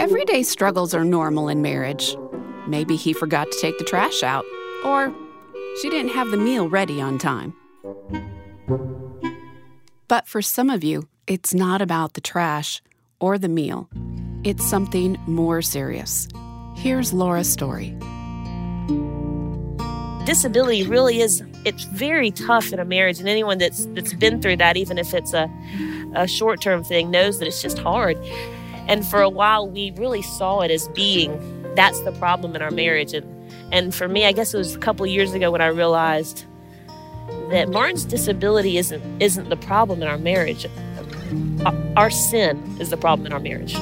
Everyday struggles are normal in marriage. Maybe he forgot to take the trash out, or she didn't have the meal ready on time. But for some of you, it's not about the trash or the meal. It's something more serious. Here's Laura's story. Disability really is it's very tough in a marriage and anyone that's that's been through that even if it's a, a short-term thing knows that it's just hard. And for a while we really saw it as being that's the problem in our marriage and and for me I guess it was a couple years ago when I realized that Martin's disability isn't isn't the problem in our marriage. Our sin is the problem in our marriage.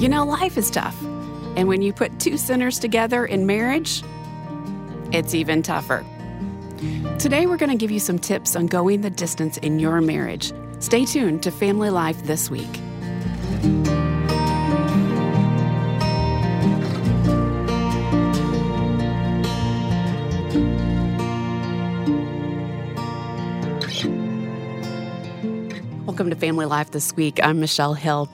You know, life is tough. And when you put two sinners together in marriage, it's even tougher. Today, we're going to give you some tips on going the distance in your marriage. Stay tuned to Family Life this week. Welcome to Family Life this week. I'm Michelle Hill.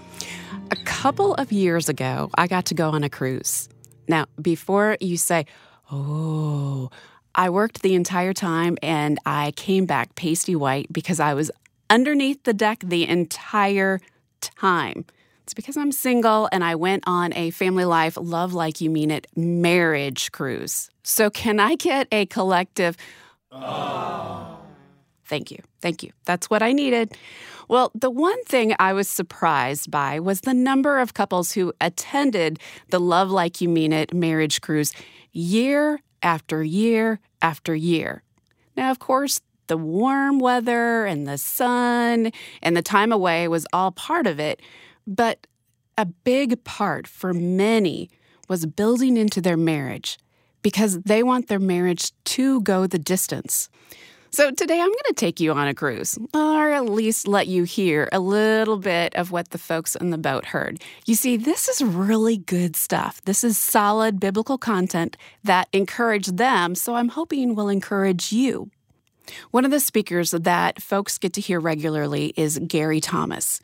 A couple of years ago, I got to go on a cruise. Now, before you say, oh, I worked the entire time and I came back pasty white because I was underneath the deck the entire time. It's because I'm single and I went on a family life, love like you mean it, marriage cruise. So, can I get a collective? Oh. Thank you. Thank you. That's what I needed. Well, the one thing I was surprised by was the number of couples who attended the Love Like You Mean It marriage cruise year after year after year. Now, of course, the warm weather and the sun and the time away was all part of it, but a big part for many was building into their marriage because they want their marriage to go the distance. So today I'm going to take you on a cruise, or at least let you hear a little bit of what the folks on the boat heard. You see, this is really good stuff. This is solid biblical content that encouraged them, so I'm hoping will encourage you. One of the speakers that folks get to hear regularly is Gary Thomas.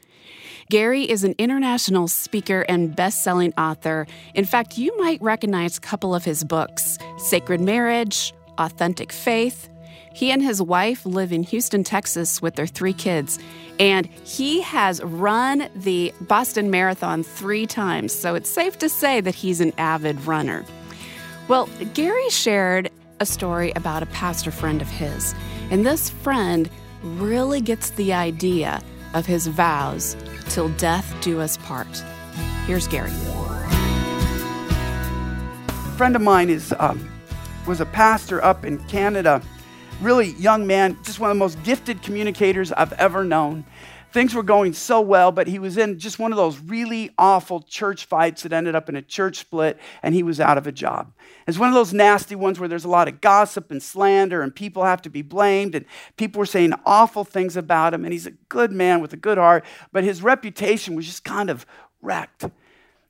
Gary is an international speaker and best selling author. In fact, you might recognize a couple of his books Sacred Marriage, Authentic Faith, he and his wife live in Houston, Texas with their three kids. And he has run the Boston Marathon three times, so it's safe to say that he's an avid runner. Well, Gary shared a story about a pastor friend of his. And this friend really gets the idea of his vows till death do us part. Here's Gary. A friend of mine is um, was a pastor up in Canada really young man, just one of the most gifted communicators I've ever known. Things were going so well, but he was in just one of those really awful church fights that ended up in a church split, and he was out of a job. It's one of those nasty ones where there's a lot of gossip and slander, and people have to be blamed, and people were saying awful things about him. And he's a good man with a good heart, but his reputation was just kind of wrecked.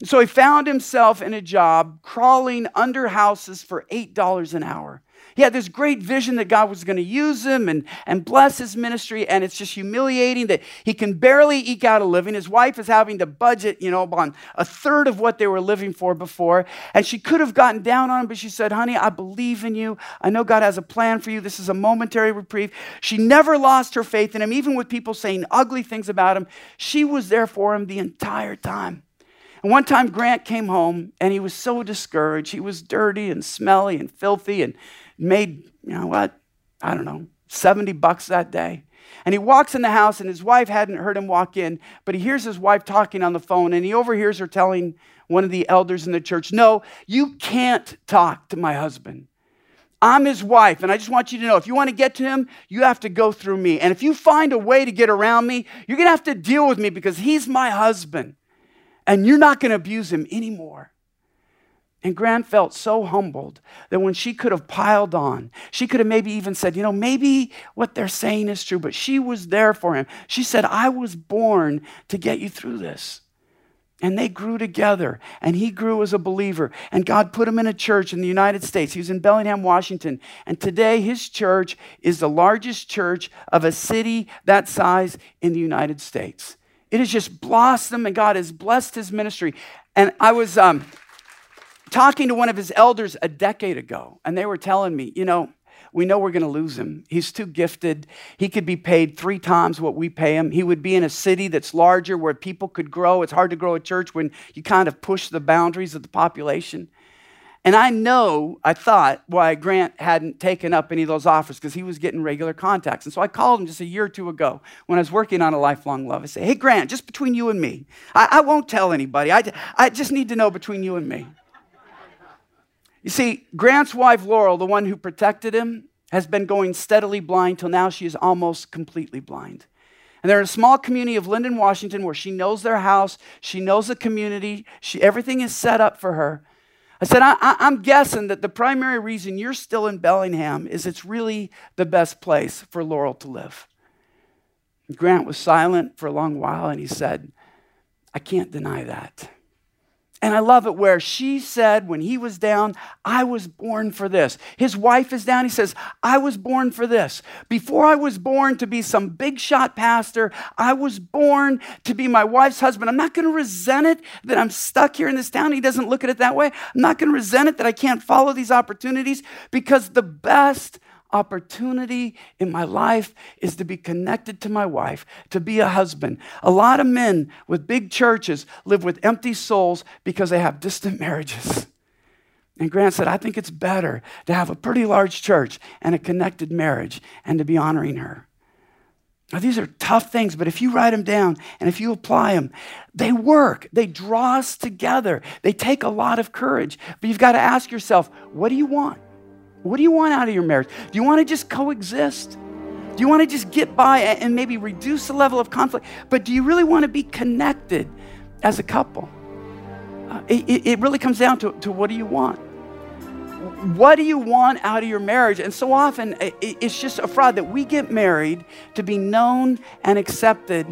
So he found himself in a job crawling under houses for $8 an hour. He had this great vision that God was going to use him and, and bless his ministry, and it's just humiliating that he can barely eke out a living. His wife is having to budget, you know, on a third of what they were living for before. And she could have gotten down on him, but she said, Honey, I believe in you. I know God has a plan for you. This is a momentary reprieve. She never lost her faith in him, even with people saying ugly things about him. She was there for him the entire time. And one time Grant came home and he was so discouraged. He was dirty and smelly and filthy and made, you know what, I don't know, 70 bucks that day. And he walks in the house, and his wife hadn't heard him walk in, but he hears his wife talking on the phone, and he overhears her telling one of the elders in the church, No, you can't talk to my husband. I'm his wife, and I just want you to know if you want to get to him, you have to go through me. And if you find a way to get around me, you're going to have to deal with me because he's my husband, and you're not going to abuse him anymore. And Grant felt so humbled that when she could have piled on, she could have maybe even said, you know, maybe what they're saying is true, but she was there for him. She said, I was born to get you through this. And they grew together, and he grew as a believer. And God put him in a church in the United States. He was in Bellingham, Washington. And today, his church is the largest church of a city that size in the United States. It has just blossomed, and God has blessed his ministry. And I was um, talking to one of his elders a decade ago, and they were telling me, you know, we know we're going to lose him. He's too gifted. He could be paid three times what we pay him. He would be in a city that's larger where people could grow. It's hard to grow a church when you kind of push the boundaries of the population. And I know, I thought, why Grant hadn't taken up any of those offers because he was getting regular contacts. And so I called him just a year or two ago when I was working on a lifelong love. I said, Hey, Grant, just between you and me, I, I won't tell anybody. I, I just need to know between you and me. You see, Grant's wife, Laurel, the one who protected him, has been going steadily blind till now she is almost completely blind. And they're in a small community of Lynden, Washington, where she knows their house, she knows the community, she, everything is set up for her. I said, I, am guessing that the primary reason you're still in Bellingham is it's really the best place for Laurel to live. Grant was silent for a long while and he said, I can't deny that. And I love it where she said, when he was down, I was born for this. His wife is down. He says, I was born for this. Before I was born to be some big shot pastor, I was born to be my wife's husband. I'm not going to resent it that I'm stuck here in this town. He doesn't look at it that way. I'm not going to resent it that I can't follow these opportunities because the best opportunity in my life is to be connected to my wife, to be a husband. A lot of men with big churches live with empty souls because they have distant marriages. And Grant said, I think it's better to have a pretty large church and a connected marriage and to be honoring her. Now, these are tough things, but if you write them down and if you apply them, they work. They draw us together. They take a lot of courage. But you've got to ask yourself, what do you want? What do you want out of your marriage? Do you want to just coexist? Do you want to just get by and maybe reduce the level of conflict? But do you really want to be connected as a couple? Uh, it, it really comes down to, to what do you want? What do you want out of your marriage? And so often it's just a fraud that we get married to be known and accepted,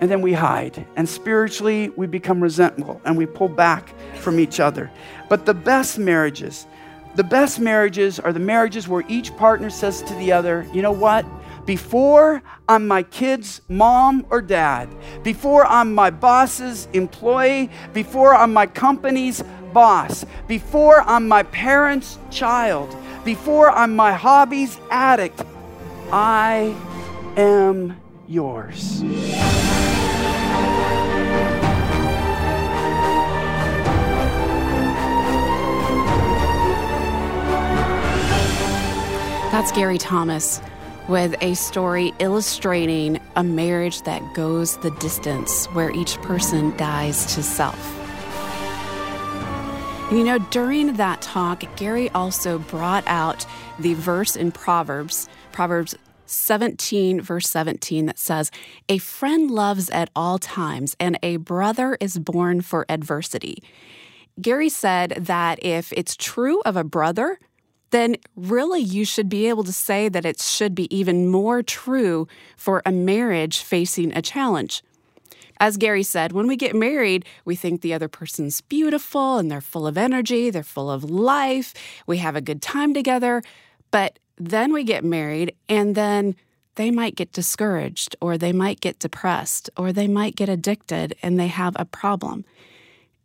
and then we hide. And spiritually, we become resentful and we pull back from each other. But the best marriages, the best marriages are the marriages where each partner says to the other, you know what? Before I'm my kid's mom or dad, before I'm my boss's employee, before I'm my company's boss, before I'm my parents' child, before I'm my hobby's addict, I am yours. That's Gary Thomas with a story illustrating a marriage that goes the distance, where each person dies to self. You know, during that talk, Gary also brought out the verse in Proverbs, Proverbs 17, verse 17, that says, A friend loves at all times, and a brother is born for adversity. Gary said that if it's true of a brother, then really you should be able to say that it should be even more true for a marriage facing a challenge. As Gary said, when we get married, we think the other person's beautiful and they're full of energy, they're full of life, we have a good time together. But then we get married and then they might get discouraged or they might get depressed or they might get addicted and they have a problem.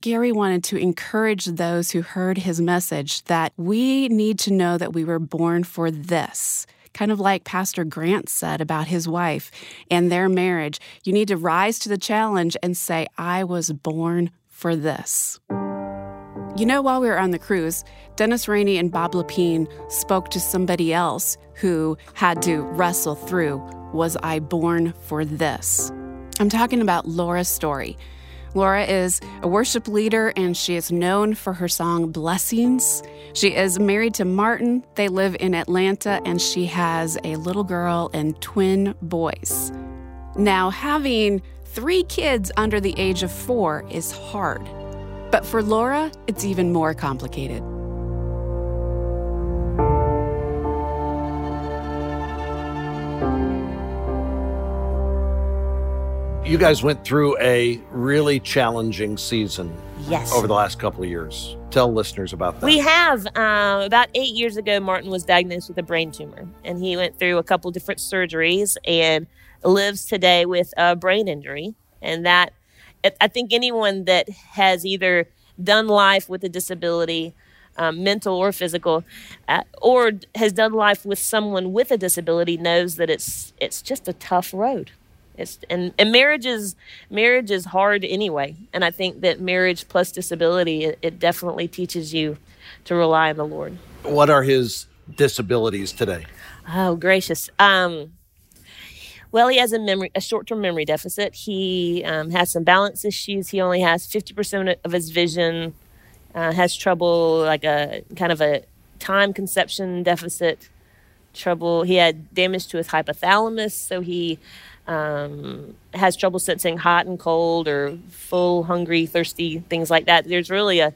Gary wanted to encourage those who heard his message that we need to know that we were born for this. Kind of like Pastor Grant said about his wife and their marriage. You need to rise to the challenge and say, I was born for this. You know, while we were on the cruise, Dennis Rainey and Bob Lepine spoke to somebody else who had to wrestle through Was I born for this? I'm talking about Laura Story. Laura is a worship leader and she is known for her song Blessings. She is married to Martin. They live in Atlanta and she has a little girl and twin boys. Now, having three kids under the age of four is hard. But for Laura, it's even more complicated. You guys went through a really challenging season Yes. over the last couple of years. Tell listeners about that. We have. Uh, about eight years ago, Martin was diagnosed with a brain tumor, and he went through a couple different surgeries and lives today with a brain injury. And that, I think anyone that has either done life with a disability, um, mental or physical, uh, or has done life with someone with a disability knows that it's it's just a tough road. It's and, and marriage is marriage is hard anyway. And I think that marriage plus disability it, it definitely teaches you to rely on the Lord. what are his disabilities today? Oh gracious. Um, well, he has a memory, a short-term memory deficit. He um, has some balance issues. He only has fifty percent of his vision. Uh, has trouble, like a kind of a time conception deficit. Trouble. He had damage to his hypothalamus, so he um, has trouble sensing hot and cold or full, hungry, thirsty, things like that. There's really a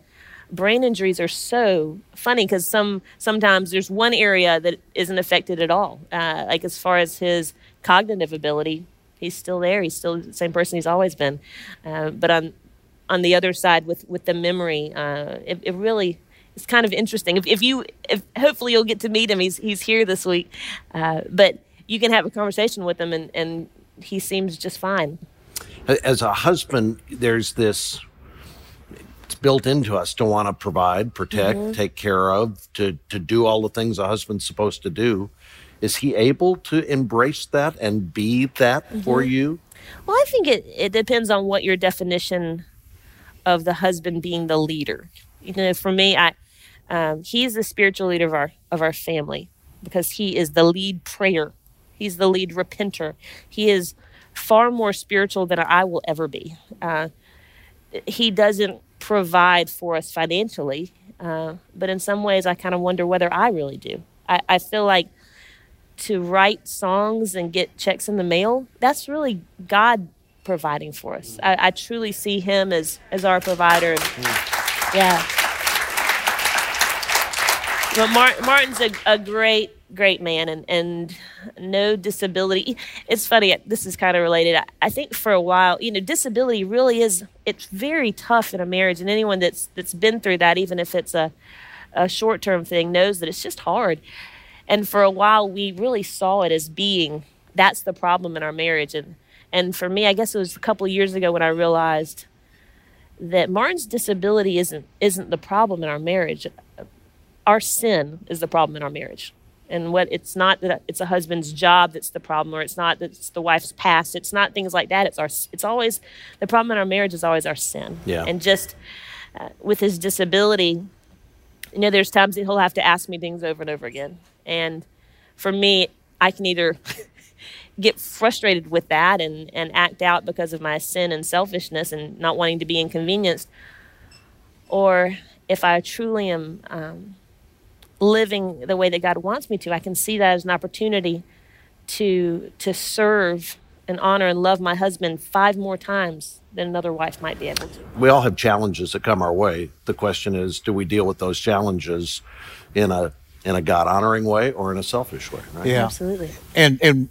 brain injuries are so funny because some sometimes there's one area that isn't affected at all. Uh, like as far as his cognitive ability, he's still there. He's still the same person he's always been. Uh, but on on the other side with with the memory, uh, it, it really it's kind of interesting. If, if you if hopefully you'll get to meet him. He's he's here this week, uh, but you can have a conversation with him and and he seems just fine. As a husband, there's this it's built into us to want to provide, protect, take care of, to to do all the things a husband's supposed to do. Is he able to embrace that and be that for you? Well, I think it, it depends on what your definition of the husband being the leader. You know, for me, I um, he's the spiritual leader of our of our family because he is the lead prayer. He's the lead repenter. He is far more spiritual than I will ever be. Uh, he doesn't provide for us financially, uh, but in some ways, I kind of wonder whether I really do. I, I feel like to write songs and get checks in the mail, that's really God providing for us. I, I truly see Him as as our provider. Yeah. But Martin's a, a great, great man and, and no disability. It's funny, this is kind of related. I, I think for a while, you know, disability really is, it's very tough in a marriage. And anyone that's, that's been through that, even if it's a, a short term thing, knows that it's just hard. And for a while, we really saw it as being that's the problem in our marriage. And, and for me, I guess it was a couple years ago when I realized that Martin's disability isn't isn't the problem in our marriage. Our sin is the problem in our marriage. And what it's not that it's a husband's job that's the problem, or it's not that it's the wife's past. It's not things like that. It's our. It's always the problem in our marriage is always our sin. Yeah. And just uh, with his disability, you know, there's times that he'll have to ask me things over and over again. And for me, I can either get frustrated with that and, and act out because of my sin and selfishness and not wanting to be inconvenienced. Or if I truly am um, living the way that God wants me to, I can see that as an opportunity to to serve and honor and love my husband five more times than another wife might be able to. We all have challenges that come our way. The question is, do we deal with those challenges in a in a God honoring way or in a selfish way? Right? Yeah. Absolutely. and and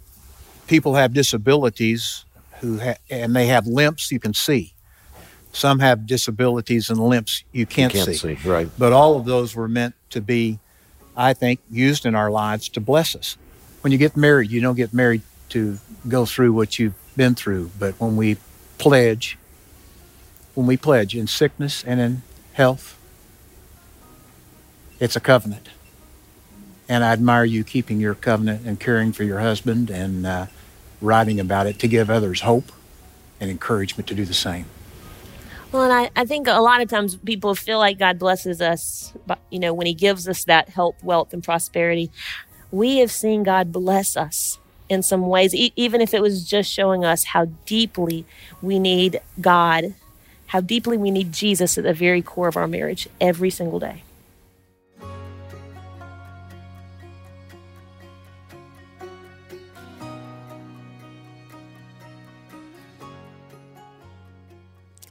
people have disabilities who ha- and they have limps you can see. Some have disabilities and limps you can't, Can't see, right? But all of those were meant to be, I think, used in our lives to bless us. When you get married, you don't get married to go through what you've been through, but when we pledge, when we pledge in sickness and in health, it's a covenant. And I admire you keeping your covenant and caring for your husband and uh, writing about it to give others hope and encouragement to do the same. Well, and I, I think a lot of times people feel like God blesses us, but you know, when He gives us that health, wealth, and prosperity, we have seen God bless us in some ways, e- even if it was just showing us how deeply we need God, how deeply we need Jesus at the very core of our marriage every single day.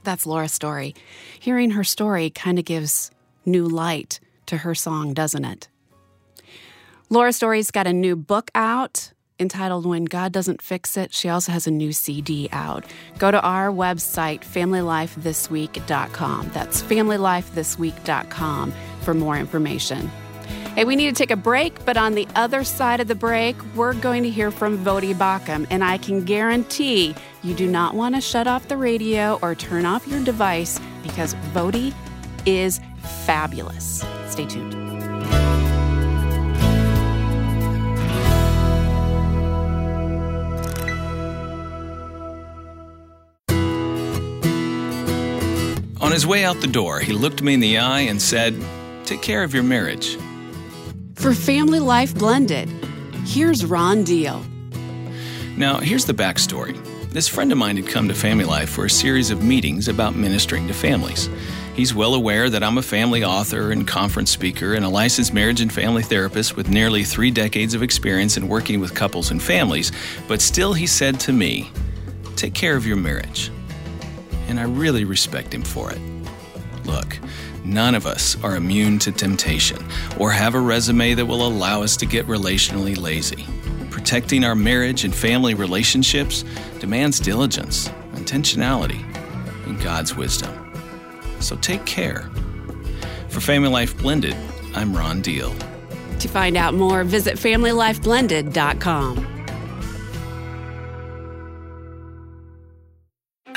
That's Laura's story. Hearing her story kind of gives new light to her song, doesn't it? Laura Story's got a new book out. entitled When God Doesn't Fix It. She also has a new CD out. Go to our website, familylifethisweek.com. That's familylifethisweek.com for more information. Hey, we need to take a break, but on the other side of the break, we're going to hear from Voddie Baucham, and I can guarantee you do not want to shut off the radio or turn off your device because Voddie is fabulous. Stay tuned. On his way out the door, he looked me in the eye and said, Take care of your marriage. For Family Life Blended, here's Ron Deal. Now, here's the backstory. This friend of mine had come to Family Life for a series of meetings about ministering to families. He's well aware that I'm a family author and conference speaker and a licensed marriage and family therapist with nearly three decades of experience in working with couples and families, but still he said to me, Take care of your marriage. And I really respect him for it. Look, none of us are immune to temptation or have a resume that will allow us to get relationally lazy. Protecting our marriage and family relationships demands diligence, intentionality, and God's wisdom. So take care. For Family Life Blended, I'm Ron Deal. To find out more, visit FamilyLifeBlended.com.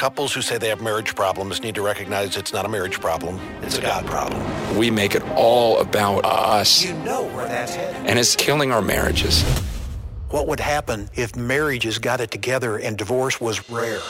Couples who say they have marriage problems need to recognize it's not a marriage problem, it's a God problem. We make it all about us, You know where that's headed. and it's killing our marriages. What would happen if marriages got it together and divorce was rare?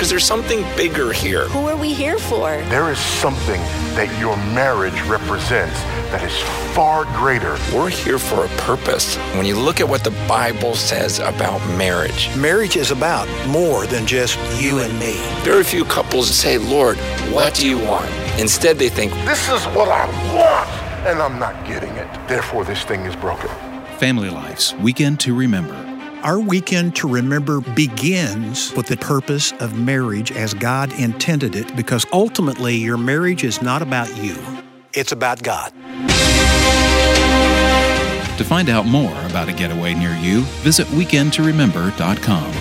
Because there's something bigger here. Who are we here for? There is something that your marriage represents that is far greater. We're here for a purpose. When you look at what the Bible says about marriage, Marriage is about more than just you and me. very few couples say, Lord, what do you want? Instead, they think, This is what I want, and I'm not getting it. Therefore, this thing is broken. Family Life's, Weekend to Remember. Our weekend to remember begins with the purpose of marriage as God intended it because ultimately your marriage is not about you. It's about God. To find out more about a getaway near you, visit weekendtoremember.com.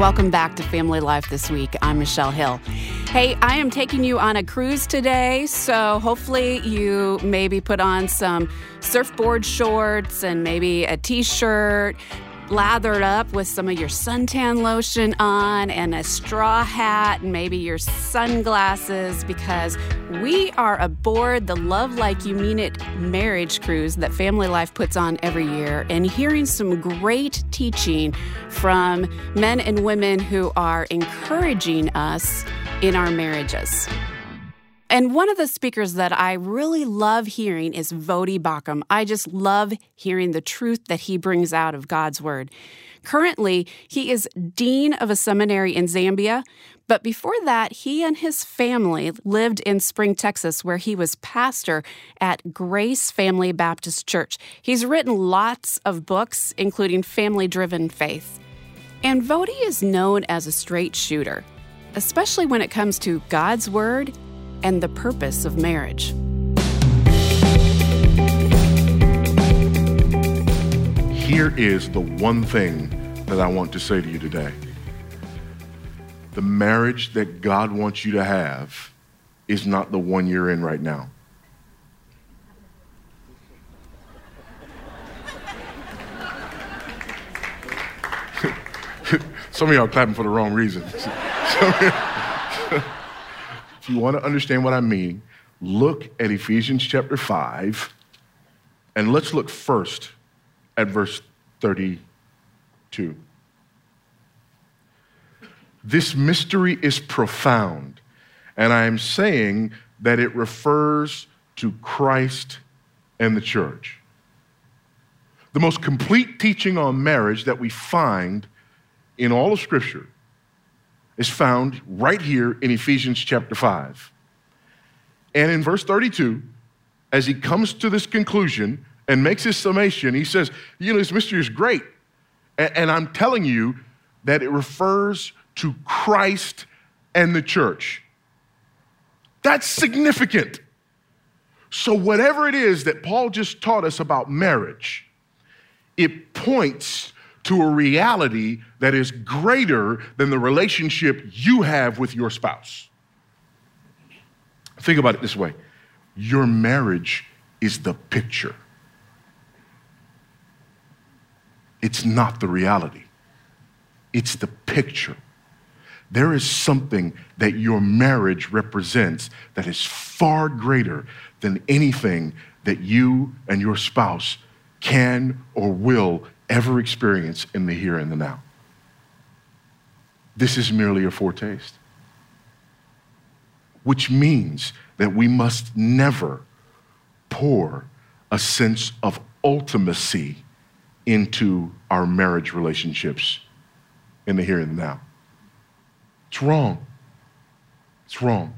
Welcome back to Family Life This Week. I'm Michelle Hill. Hey, I am taking you on a cruise today, so hopefully you maybe put on some surfboard shorts and maybe a t shirt, lathered up with some of your suntan lotion on and a straw hat and maybe your sunglasses because we are aboard the Love Like You Mean It marriage cruise that Family Life puts on every year and hearing some great teaching from men and women who are encouraging us in our marriages. And one of the speakers that I really love hearing is Voddie Baucham. I just love hearing the truth that he brings out of God's Word. Currently, he is dean of a seminary in Zambia, but before that, he and his family lived in Spring, Texas, where he was pastor at Grace Family Baptist Church. He's written lots of books, including Family Driven Faith. And Vodi is known as a straight shooter, especially when it comes to God's Word and the purpose of marriage. Here is the one thing that I want to say to you today the marriage that God wants you to have is not the one you're in right now. Some of y'all clapping for the wrong reasons. you want to understand what I mean, look at Ephesians chapter 5, and let's look first at verse 32. This mystery is profound, and I am saying that it refers to Christ and the church. The most complete teaching on marriage that we find in all of Scripture is found right here in Ephesians chapter 5. And in verse 32, as he comes to this conclusion and makes his summation, he says, You know, this mystery is great. And, I'm telling you that it refers to Christ and the church. That's significant. So, whatever it is that Paul just taught us about marriage, it points to a reality that is greater than the relationship you have with your spouse. Think about it this way your marriage is the picture, it's not the reality, it's the picture. There is something that your marriage represents that is far greater than anything that you and your spouse can or will ever experience in the here and the now. This is merely a foretaste, which means that we must never pour a sense of ultimacy into our marriage relationships in the here and the now. It's wrong. It's wrong.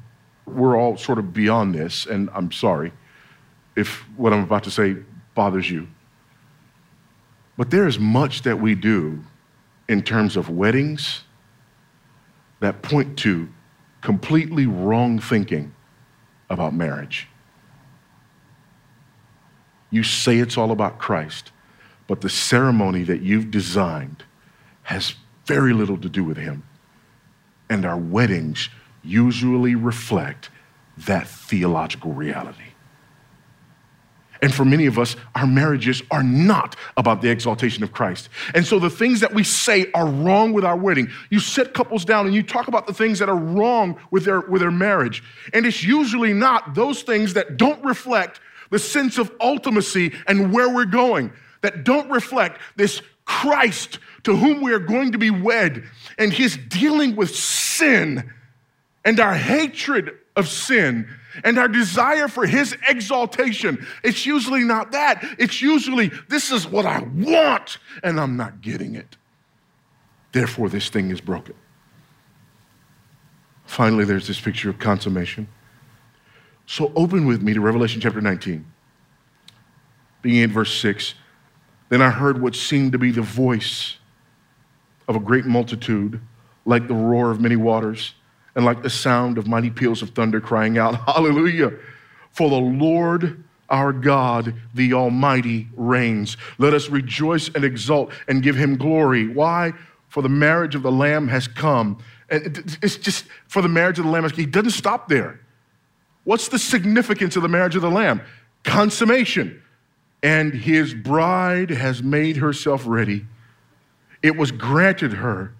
We're all sort of beyond this, and I'm sorry if what I'm about to say bothers you. But there is much that we do in terms of weddings that point to completely wrong thinking about marriage. You say it's all about Christ, but the ceremony that you've designed has very little to do with Him. And our weddings usually reflect that theological reality. And for many of us, our marriages are not about the exaltation of Christ. And so the things that we say are wrong with our wedding. You sit couples down and you talk about the things that are wrong with their, with their marriage. And it's usually not those things that don't reflect the sense of ultimacy and where we're going, that don't reflect this Christ to whom we are going to be wed and his dealing with sin and our hatred of sin and our desire for his exaltation. It's usually not that. It's usually, this is what I want, and I'm not getting it. Therefore, this thing is broken. Finally, there's this picture of consummation. So open with me to Revelation chapter 19, beginning at verse 6. Then I heard what seemed to be the voice of a great multitude, like the roar of many waters and like the sound of mighty peals of thunder crying out, Hallelujah! For the Lord our God, the Almighty, reigns. Let us rejoice and exult and give him glory. Why? For the marriage of the Lamb has come. And it's just for the marriage of the Lamb. He doesn't stop there. What's the significance of the marriage of the Lamb? Consummation. And his bride has made herself ready. It was granted her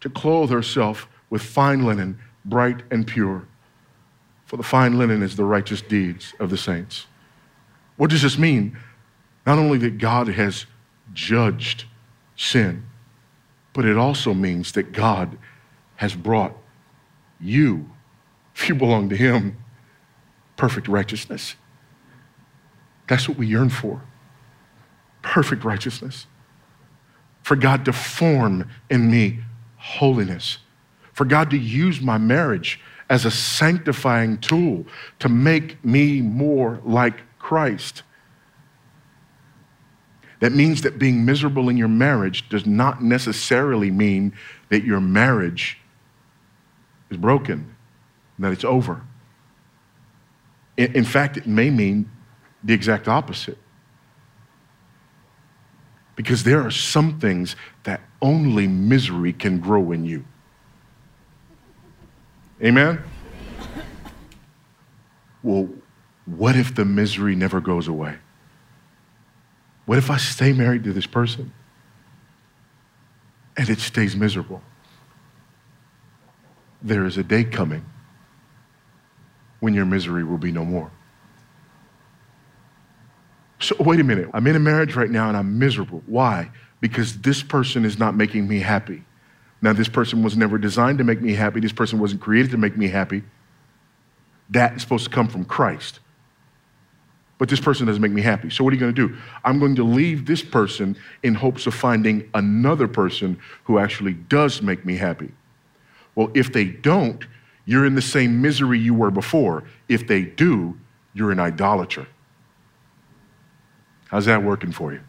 to clothe herself with fine linen bright and pure. For the fine linen is the righteous deeds of the saints. What does this mean? Not only that God has judged sin, but it also means that God has brought you, if you belong to Him, perfect righteousness. That's what we yearn for perfect righteousness. For God to form in me holiness for God to use my marriage as a sanctifying tool to make me more like Christ. That means that being miserable in your marriage does not necessarily mean that your marriage is broken, that it's over. In, fact, it may mean the exact opposite. Because there are some things that only misery can grow in you. Amen? Well, what if the misery never goes away? What if I stay married to this person and it stays miserable? There is a day coming when your misery will be no more. So, wait a minute. I'm in a marriage right now and I'm miserable. Why? Because this person is not making me happy. Now, this person was never designed to make me happy. This person wasn't created to make me happy. That is supposed to come from Christ. But this person doesn't make me happy. So, what are you going to do? I'm going to leave this person in hopes of finding another person who actually does make me happy. Well, if they don't, you're in the same misery you were before. If they do, you're an idolater. How's that working for you?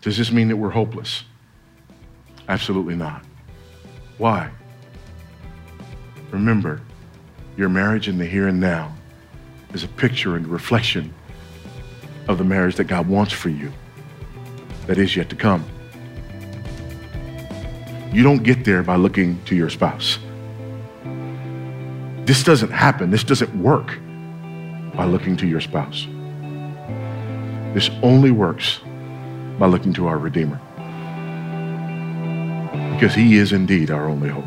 Does this mean that we're hopeless? Absolutely not. Why? Remember, your marriage in the here and now is a picture and reflection of the marriage that God wants for you that is yet to come. You don't get there by looking to your spouse. This doesn't happen, this doesn't work by looking to your spouse. This only works by looking to our Redeemer. Because he is indeed our only hope.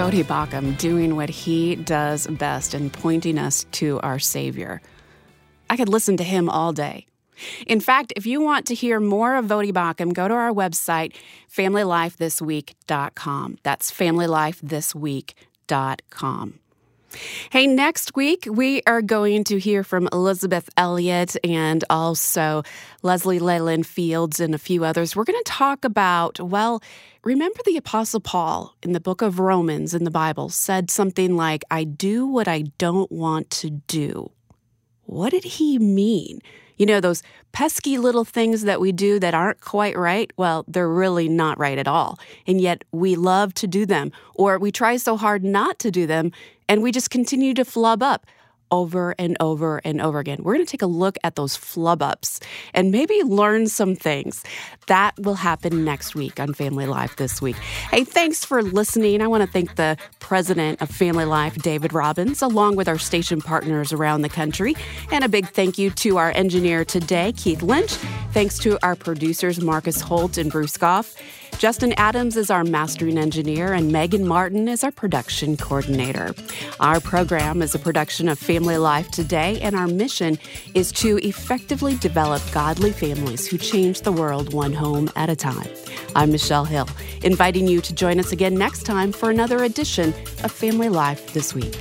Voddie Baucham doing what he does best and pointing us to our Savior. I could listen to him all day. In fact, if you want to hear more of Voddie Baucham, go to our website, familylifethisweek.com. That's familylifethisweek.com. Hey, next week we are going to hear from Elisabeth Elliot and also Leslie Leyland Fields and a few others. We're going to talk about, well, remember the Apostle Paul in the book of Romans in the Bible said something like, I do what I don't want to do. What did he mean? You know, those pesky little things that we do that aren't quite right, well, they're really not right at all. And yet we love to do them, or we try so hard not to do them, and we just continue to flub up over and over and over again. We're going to take a look at those flub ups and maybe learn some things. That will happen next week on Family Life this week. Hey, thanks for listening. I want to thank the president of Family Life, David Robbins, along with our station partners around the country. And a big thank you to our engineer today, Keith Lynch. Thanks to our producers, Marcus Holt and Bruce Goff. Justin Adams is our mastering engineer, and Megan Martin is our production coordinator. Our program is a production of Family Life Today, and our mission is to effectively develop godly families who change the world one home at a time. I'm Michelle Hill, inviting you to join us again next time for another edition of Family Life This Week.